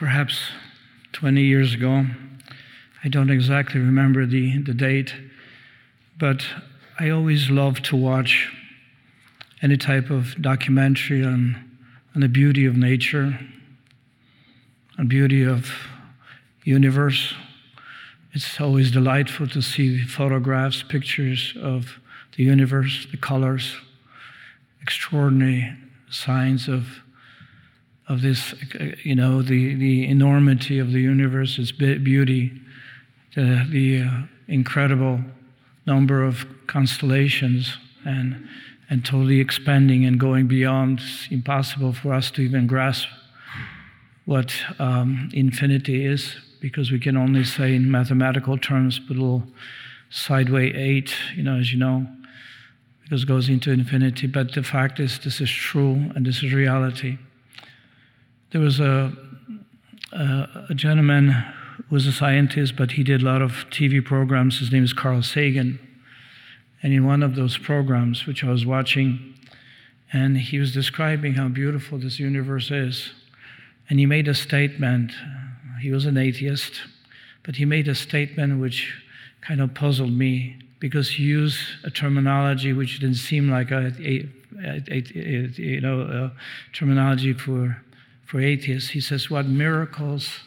perhaps 20 years ago. I don't exactly remember the, the date, but I always love to watch any type of documentary on, on the beauty of nature, on beauty of universe. It's always delightful to see photographs, pictures of the universe, the colors, extraordinary signs of of this, you know, the, the enormity of the universe, its beauty, the, the uh, incredible number of constellations, and, and totally expanding and going beyond. It's impossible for us to even grasp what um, infinity is because we can only say in mathematical terms, but a little sideway eight, you know, as you know, because it goes into infinity. But the fact is, this is true and this is reality. There was a, a, a gentleman who was a scientist, but he did a lot of TV programs. His name is Carl Sagan. And in one of those programs, which I was watching, and he was describing how beautiful this universe is. And he made a statement. He was an atheist, but he made a statement which kind of puzzled me because he used a terminology which didn't seem like a, a, a, a you know terminology for for atheists. He says, What miracles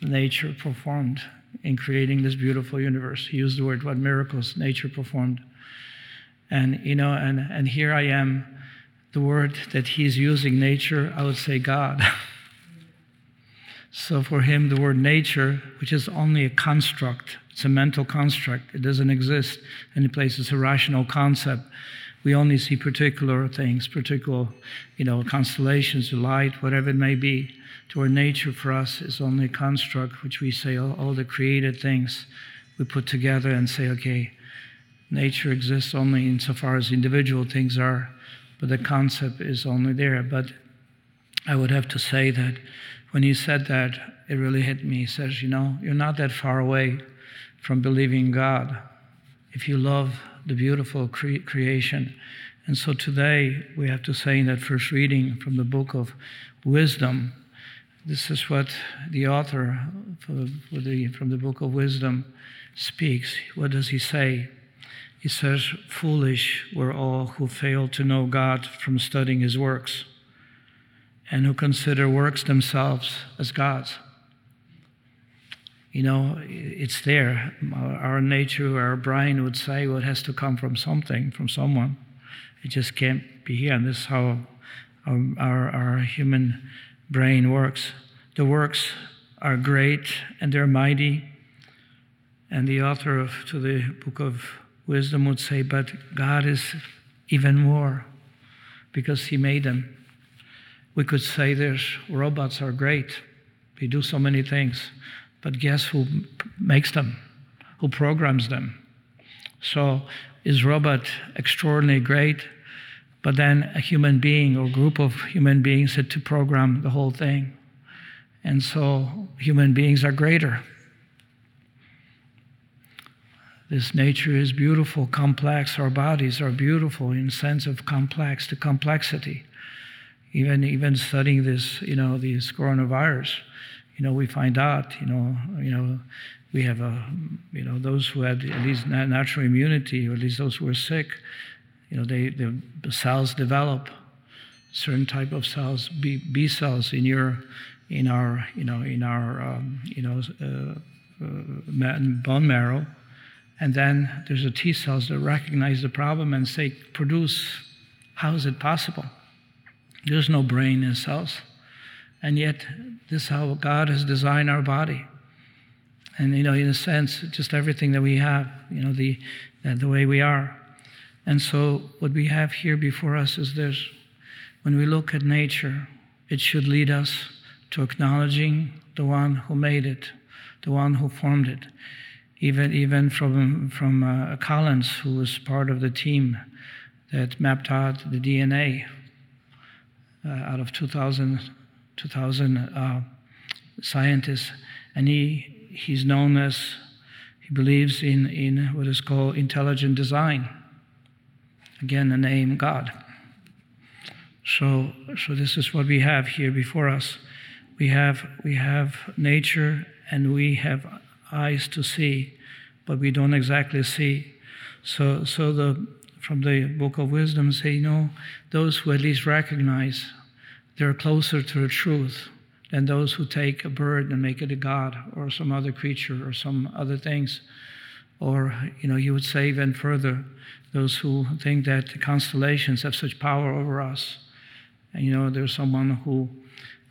nature performed in creating this beautiful universe. He used the word, What miracles nature performed. And, you know, and, and here I am, the word that he's using, nature, I would say God. so for him, the word nature, which is only a construct, it's a mental construct, it doesn't exist any place, it's a rational concept we only see particular things, particular, you know, constellations, light, whatever it may be. To our nature for us is only a construct which we say all, all the created things we put together and say, okay, nature exists only insofar as individual things are, but the concept is only there. But I would have to say that when he said that, it really hit me. He says, you know, you're not that far away from believing God. If you love the beautiful cre- creation. And so today we have to say in that first reading from the book of wisdom, this is what the author the, from the book of wisdom speaks. What does he say? He says, Foolish were all who fail to know God from studying his works and who consider works themselves as gods you know, it's there. Our nature, our brain would say, well, it has to come from something, from someone. It just can't be here. And this is how our, our, our human brain works. The works are great and they're mighty. And the author of to the book of wisdom would say, but God is even more because he made them. We could say there's robots are great. They do so many things. But guess who makes them? Who programs them? So is robot extraordinarily great? But then a human being or group of human beings had to program the whole thing. And so human beings are greater. This nature is beautiful, complex. Our bodies are beautiful in sense of complex, the complexity. Even even studying this, you know, this coronavirus, you know, we find out, you know, you know, we have a, you know, those who had at least natural immunity, or at least those who were sick, you know, they, the cells develop certain type of cells, B, B cells in your, in our, you know, in our, um, you know, uh, uh, bone marrow, and then there's a T cells that recognize the problem and say, produce. How is it possible? There's no brain in cells. And yet, this is how God has designed our body. And, you know, in a sense, just everything that we have, you know, the, the way we are. And so, what we have here before us is this when we look at nature, it should lead us to acknowledging the one who made it, the one who formed it. Even, even from, from uh, Collins, who was part of the team that mapped out the DNA uh, out of 2000 2,000 uh, scientists, and he, he's known as, he believes in, in what is called intelligent design. Again, the name God. So, so this is what we have here before us. We have, we have nature and we have eyes to see, but we don't exactly see. So, so the, from the book of wisdom say, you know, those who at least recognize they're closer to the truth than those who take a bird and make it a god or some other creature or some other things. Or, you know, you would say even further, those who think that the constellations have such power over us. And, you know, there's someone who,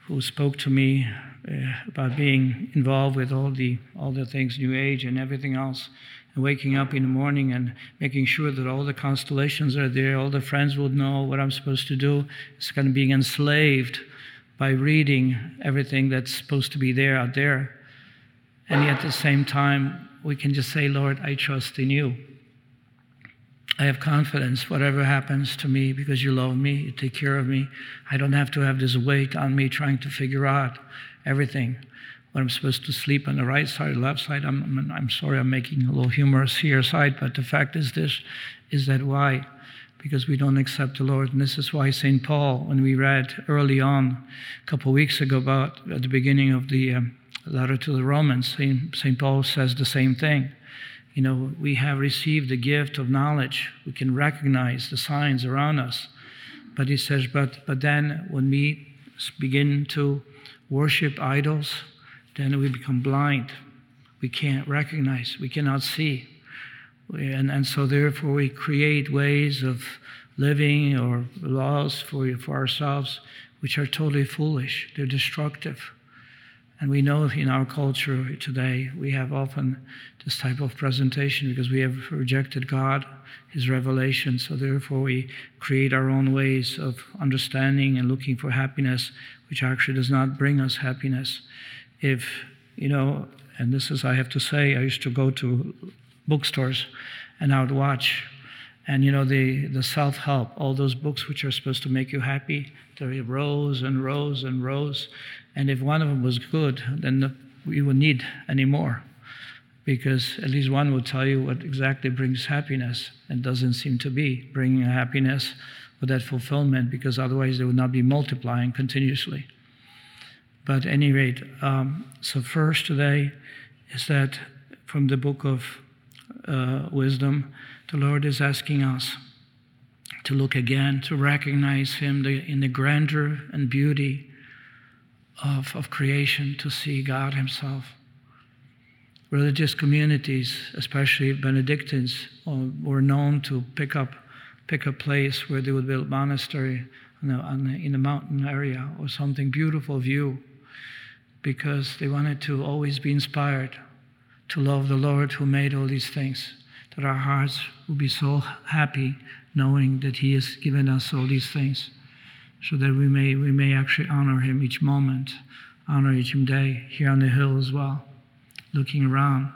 who spoke to me uh, about being involved with all the, all the things, New Age and everything else, and waking up in the morning and making sure that all the constellations are there, all the friends would know what I'm supposed to do. It's kind of being enslaved by reading everything that's supposed to be there out there. And yet at the same time, we can just say, Lord, I trust in you. I have confidence, whatever happens to me, because you love me, you take care of me. I don't have to have this weight on me trying to figure out everything. When I'm supposed to sleep on the right side or left side, I'm, I'm sorry I'm making a little humorous here side, but the fact is this, is that why? Because we don't accept the Lord. And this is why St. Paul, when we read early on, a couple of weeks ago, about at the beginning of the um, letter to the Romans, St. Paul says the same thing. You know, we have received the gift of knowledge. We can recognize the signs around us. But he says, but, but then when we begin to worship idols, then we become blind. We can't recognize, we cannot see. And, and so, therefore, we create ways of living or laws for, for ourselves which are totally foolish, they're destructive. And we know in our culture today, we have often this type of presentation because we have rejected God, His revelation. So therefore, we create our own ways of understanding and looking for happiness, which actually does not bring us happiness. If, you know, and this is, I have to say, I used to go to bookstores and I would watch and you know the, the self-help all those books which are supposed to make you happy there are rows and rows and rows and if one of them was good, then we would need any more. Because at least one would tell you what exactly brings happiness and doesn't seem to be bringing happiness with that fulfillment, because otherwise they would not be multiplying continuously. But any rate, um, so first today is that from the book of uh, wisdom, the Lord is asking us to look again, to recognize Him in the grandeur and beauty of, of creation to see God Himself. Religious communities, especially Benedictines, uh, were known to pick up, pick a place where they would build monastery on the, in a mountain area or something beautiful view, because they wanted to always be inspired to love the Lord who made all these things, that our hearts will be so happy knowing that He has given us all these things so that we may, we may actually honor him each moment, honor each day here on the hill as well. Looking around,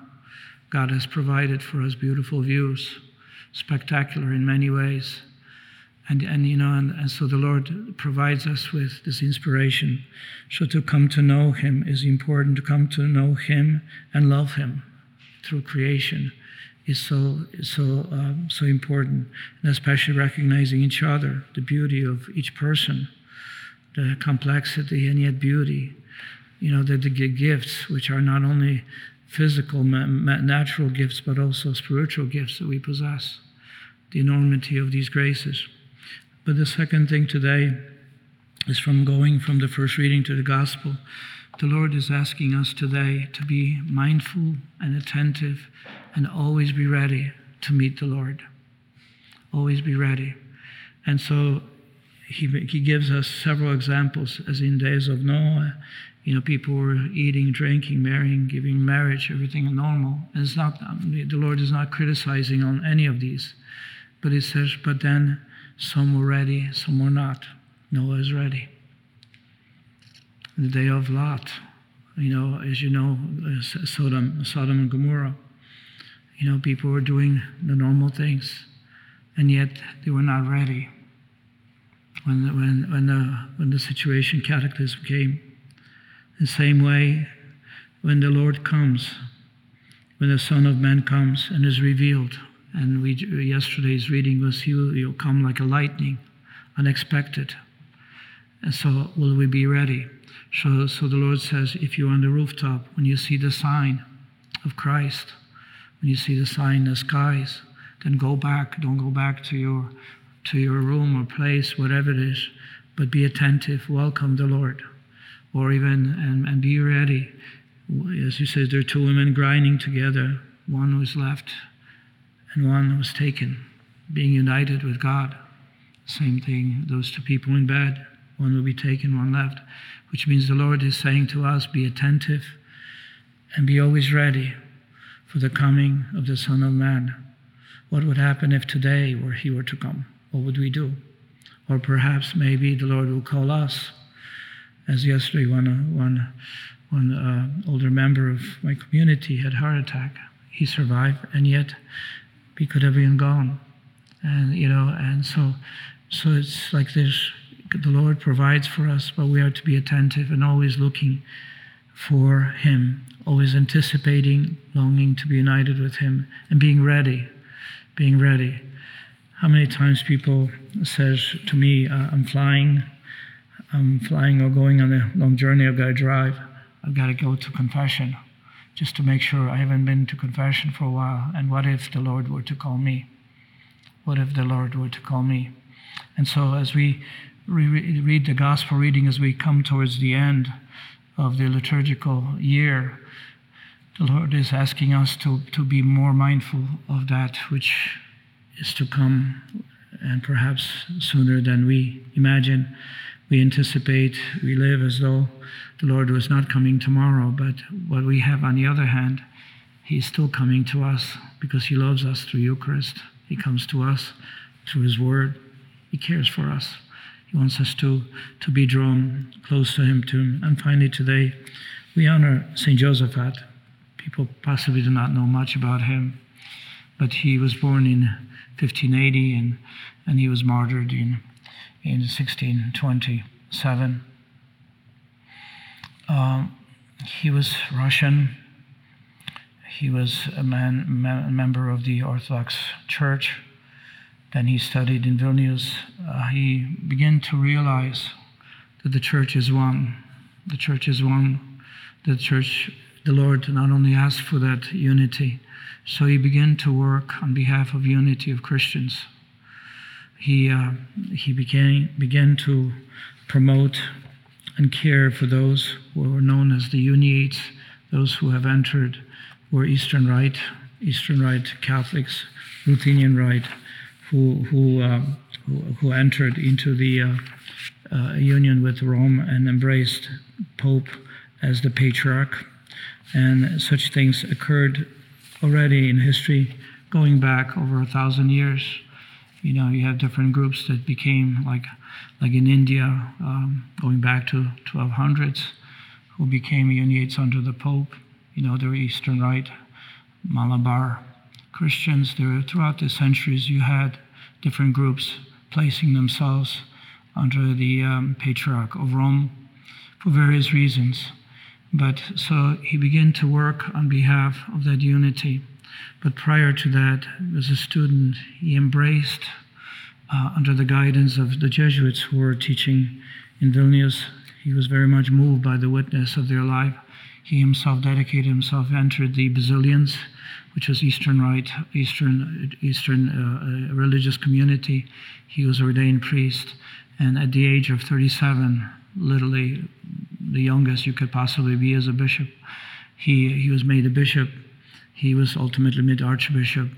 God has provided for us beautiful views, spectacular in many ways. And, and you know, and, and so the Lord provides us with this inspiration. So to come to know Him is important, to come to know Him and love Him through creation is so so um, so important, and especially recognizing each other, the beauty of each person, the complexity and yet beauty. You know, the, the gifts, which are not only physical, natural gifts, but also spiritual gifts that we possess. The enormity of these graces. But the second thing today is from going from the first reading to the gospel. The Lord is asking us today to be mindful and attentive and always be ready to meet the Lord. Always be ready. And so he, he gives us several examples, as in days of Noah. You know, people were eating, drinking, marrying, giving marriage, everything normal. And it's not, um, the Lord is not criticizing on any of these. But he says, but then some were ready, some were not. Noah is ready. The day of Lot, you know, as you know, uh, Sodom, Sodom and Gomorrah. You know, people were doing the normal things, and yet they were not ready when the, when, when the, when the situation cataclysm came. The same way, when the Lord comes, when the Son of Man comes and is revealed, and we, yesterday's reading was, will, he'll come like a lightning, unexpected. And so, will we be ready? So, so the Lord says, if you're on the rooftop, when you see the sign of Christ, when you see the sign in the skies, then go back. Don't go back to your to your room or place, whatever it is, but be attentive. Welcome the Lord, or even and, and be ready. As you said, there are two women grinding together. One was left, and one was taken, being united with God. Same thing. Those two people in bed. One will be taken, one left, which means the Lord is saying to us, be attentive and be always ready for the coming of the Son of Man. What would happen if today were he were to come? What would we do? Or perhaps maybe the Lord will call us. As yesterday, one, one, one uh, older member of my community had heart attack. He survived, and yet he could have been gone. And, you know, and so, so it's like this the Lord provides for us, but we are to be attentive and always looking for Him, always anticipating, longing to be united with Him, and being ready being ready. How many times people says to me, uh, "I'm flying, I'm flying or going on a long journey. I've got to drive. I've got to go to confession, just to make sure I haven't been to confession for a while. And what if the Lord were to call me? What if the Lord were to call me?" And so, as we re- read the gospel reading, as we come towards the end of the liturgical year, the Lord is asking us to, to be more mindful of that which is to come, and perhaps sooner than we imagine. We anticipate, we live as though the Lord was not coming tomorrow, but what we have on the other hand, He's still coming to us because He loves us through Eucharist. He comes to us through His Word. He cares for us. He wants us to, to be drawn close to Him, to Him. And finally, today, we honor St. Josaphat. People possibly do not know much about him, but he was born in 1580 and, and he was martyred in, in 1627. Um, he was Russian. He was a man, a member of the Orthodox Church. Then he studied in Vilnius. Uh, he began to realize that the church is one. The church is one. The church the Lord not only asked for that unity, so he began to work on behalf of unity of Christians. He, uh, he began, began to promote and care for those who were known as the Uniates, those who have entered were Eastern Rite, Eastern Rite Catholics, Ruthenian Rite, who, who, uh, who, who, entered into the uh, uh union with Rome and embraced Pope as the Patriarch. And such things occurred already in history going back over a thousand years. You know, you have different groups that became like, like in India, um, going back to 1200s, who became uniates under the Pope. You know, they were Eastern Rite, Malabar Christians. There, throughout the centuries, you had different groups placing themselves under the um, Patriarch of Rome for various reasons. But so he began to work on behalf of that unity. But prior to that, as a student, he embraced, uh, under the guidance of the Jesuits who were teaching in Vilnius, he was very much moved by the witness of their life. He himself dedicated himself, entered the Basilians, which was Eastern Rite, Eastern, Eastern uh, uh religious community. He was ordained priest, and at the age of 37, literally the youngest you could possibly be as a bishop. He, he was made a bishop. He was ultimately made archbishop.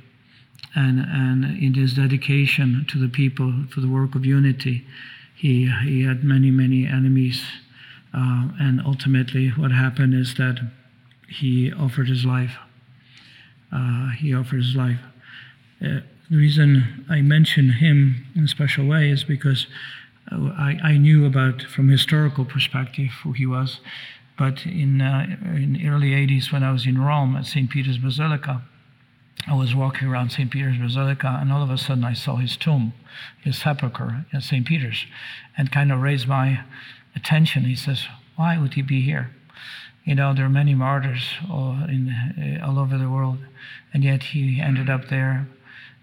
And, and in his dedication to the people for the work of unity, he, he had many, many enemies. Uh, and ultimately, what happened is that he offered his life. Uh, he offered his life. Uh, the reason I mention him in a special way is because I, I knew about from historical perspective who he was, but in uh, in early 80s when I was in Rome at St. Peter's Basilica, I was walking around St. Peter's Basilica, and all of a sudden I saw his tomb, his sepulchre at St. Peter's, and kind of raised my attention. He says, "Why would he be here?" You know, there are many martyrs all, in, uh, all over the world, and yet he ended up there,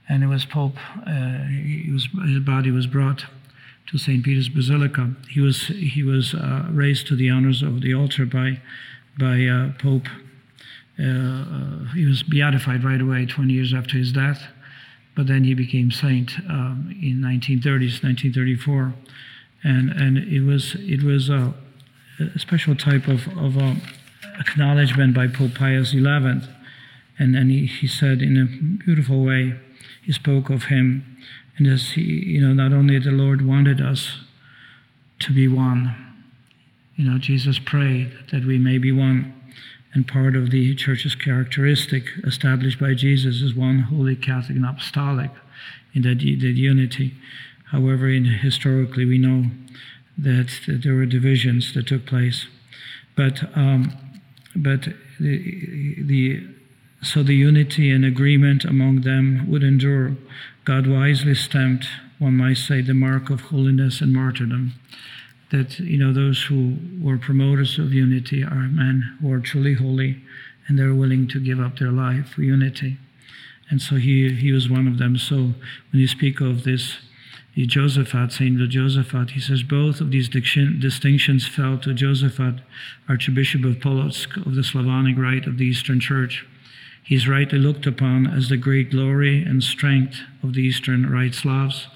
and it was Pope. Uh, was, his body was brought to St. Peter's Basilica. He was, he was uh, raised to the honors of the altar by, by uh, Pope. Uh, uh, he was beatified right away, 20 years after his death, but then he became saint um, in 1930s, 1934. And, and it was, it was a, a special type of, of uh, acknowledgement by Pope Pius XI. And, and he, he said in a beautiful way, he spoke of him and as he, you know, not only the Lord wanted us to be one, you know, Jesus prayed that we may be one. And part of the church's characteristic established by Jesus is one holy Catholic and apostolic in that, that unity. However, in, historically, we know that, that, there were divisions that took place. But, um, but the, the, so the unity and agreement among them would endure. God wisely stamped, one might say, the mark of holiness and martyrdom. That, you know, those who were promoters of unity are men who are truly holy and they're willing to give up their life for unity. And so he, he was one of them. So when you speak of this the Josaphat, Saint Josaphat, he says both of these distinctions fell to Josaphat, Archbishop of Polotsk of the Slavonic Rite of the Eastern Church. He is rightly looked upon as the great glory and strength of the Eastern Rite Slavs.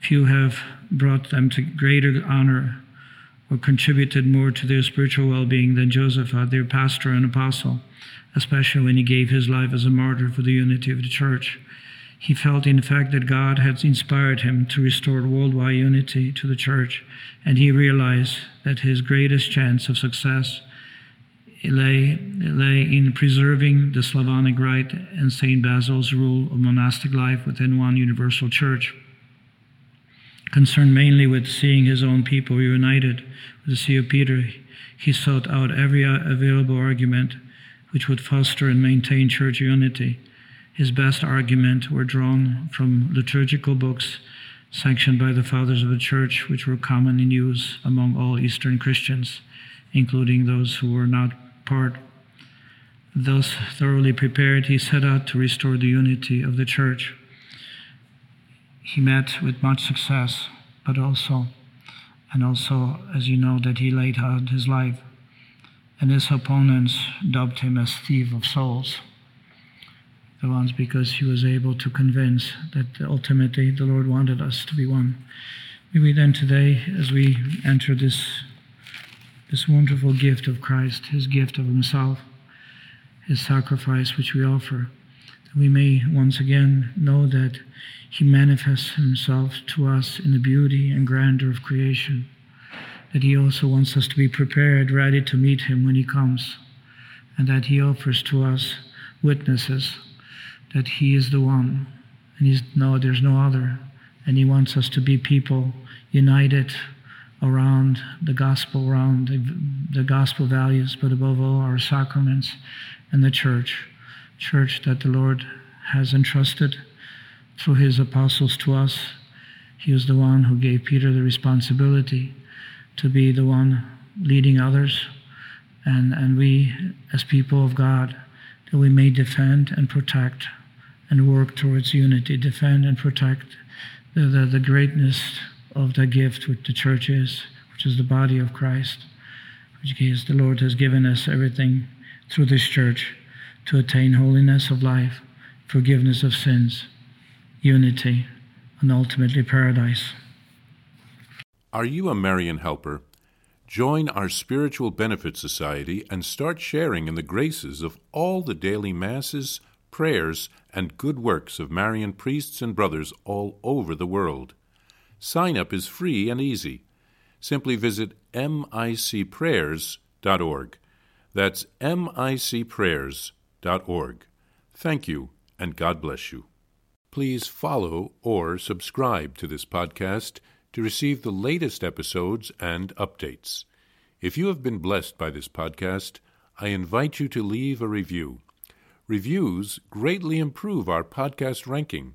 Few have brought them to greater honor or contributed more to their spiritual well being than Joseph, uh, their pastor and apostle, especially when he gave his life as a martyr for the unity of the church. He felt, in fact, that God had inspired him to restore worldwide unity to the church, and he realized that his greatest chance of success lay, lay in preserving the Slavonic rite and St. Basil's rule of monastic life within one universal church. Concerned mainly with seeing his own people united with the See of Peter, he sought out every available argument which would foster and maintain church unity. His best arguments were drawn from liturgical books sanctioned by the fathers of the church, which were common in use among all Eastern Christians, including those who were not part. Thus thoroughly prepared, he set out to restore the unity of the church. He met with much success, but also, and also, as you know, that he laid out his life, and his opponents dubbed him as thief of souls. The ones because he was able to convince that ultimately the Lord wanted us to be one. Maybe then today, as we enter this this wonderful gift of Christ, his gift of himself, his sacrifice which we offer, that we may once again know that he manifests himself to us in the beauty and grandeur of creation, that he also wants us to be prepared, ready to meet him when he comes, and that he offers to us witnesses that he is the one, and he's no, there's no other, and he wants us to be people united around the gospel, around the, the gospel values, but above all, our sacraments and the church, church that the Lord has entrusted through his apostles to us. He was the one who gave Peter the responsibility to be the one leading others, and, and we, as people of God, that we may defend and protect and work towards unity, defend and protect the, the, the greatness of the gift which the church is, which is the body of Christ, which is the Lord has given us everything through this church to attain holiness of life, forgiveness of sins, unity, and ultimately paradise. Are you a Marian helper? Join our Spiritual Benefit Society and start sharing in the graces of all the daily masses, prayers, and good works of Marian priests and brothers all over the world. Sign up is free and easy. Simply visit micprayers.org. That's micprayers.org. Thank you, and God bless you. Please follow or subscribe to this podcast to receive the latest episodes and updates. If you have been blessed by this podcast, I invite you to leave a review. Reviews greatly improve our podcast ranking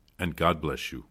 and God bless you.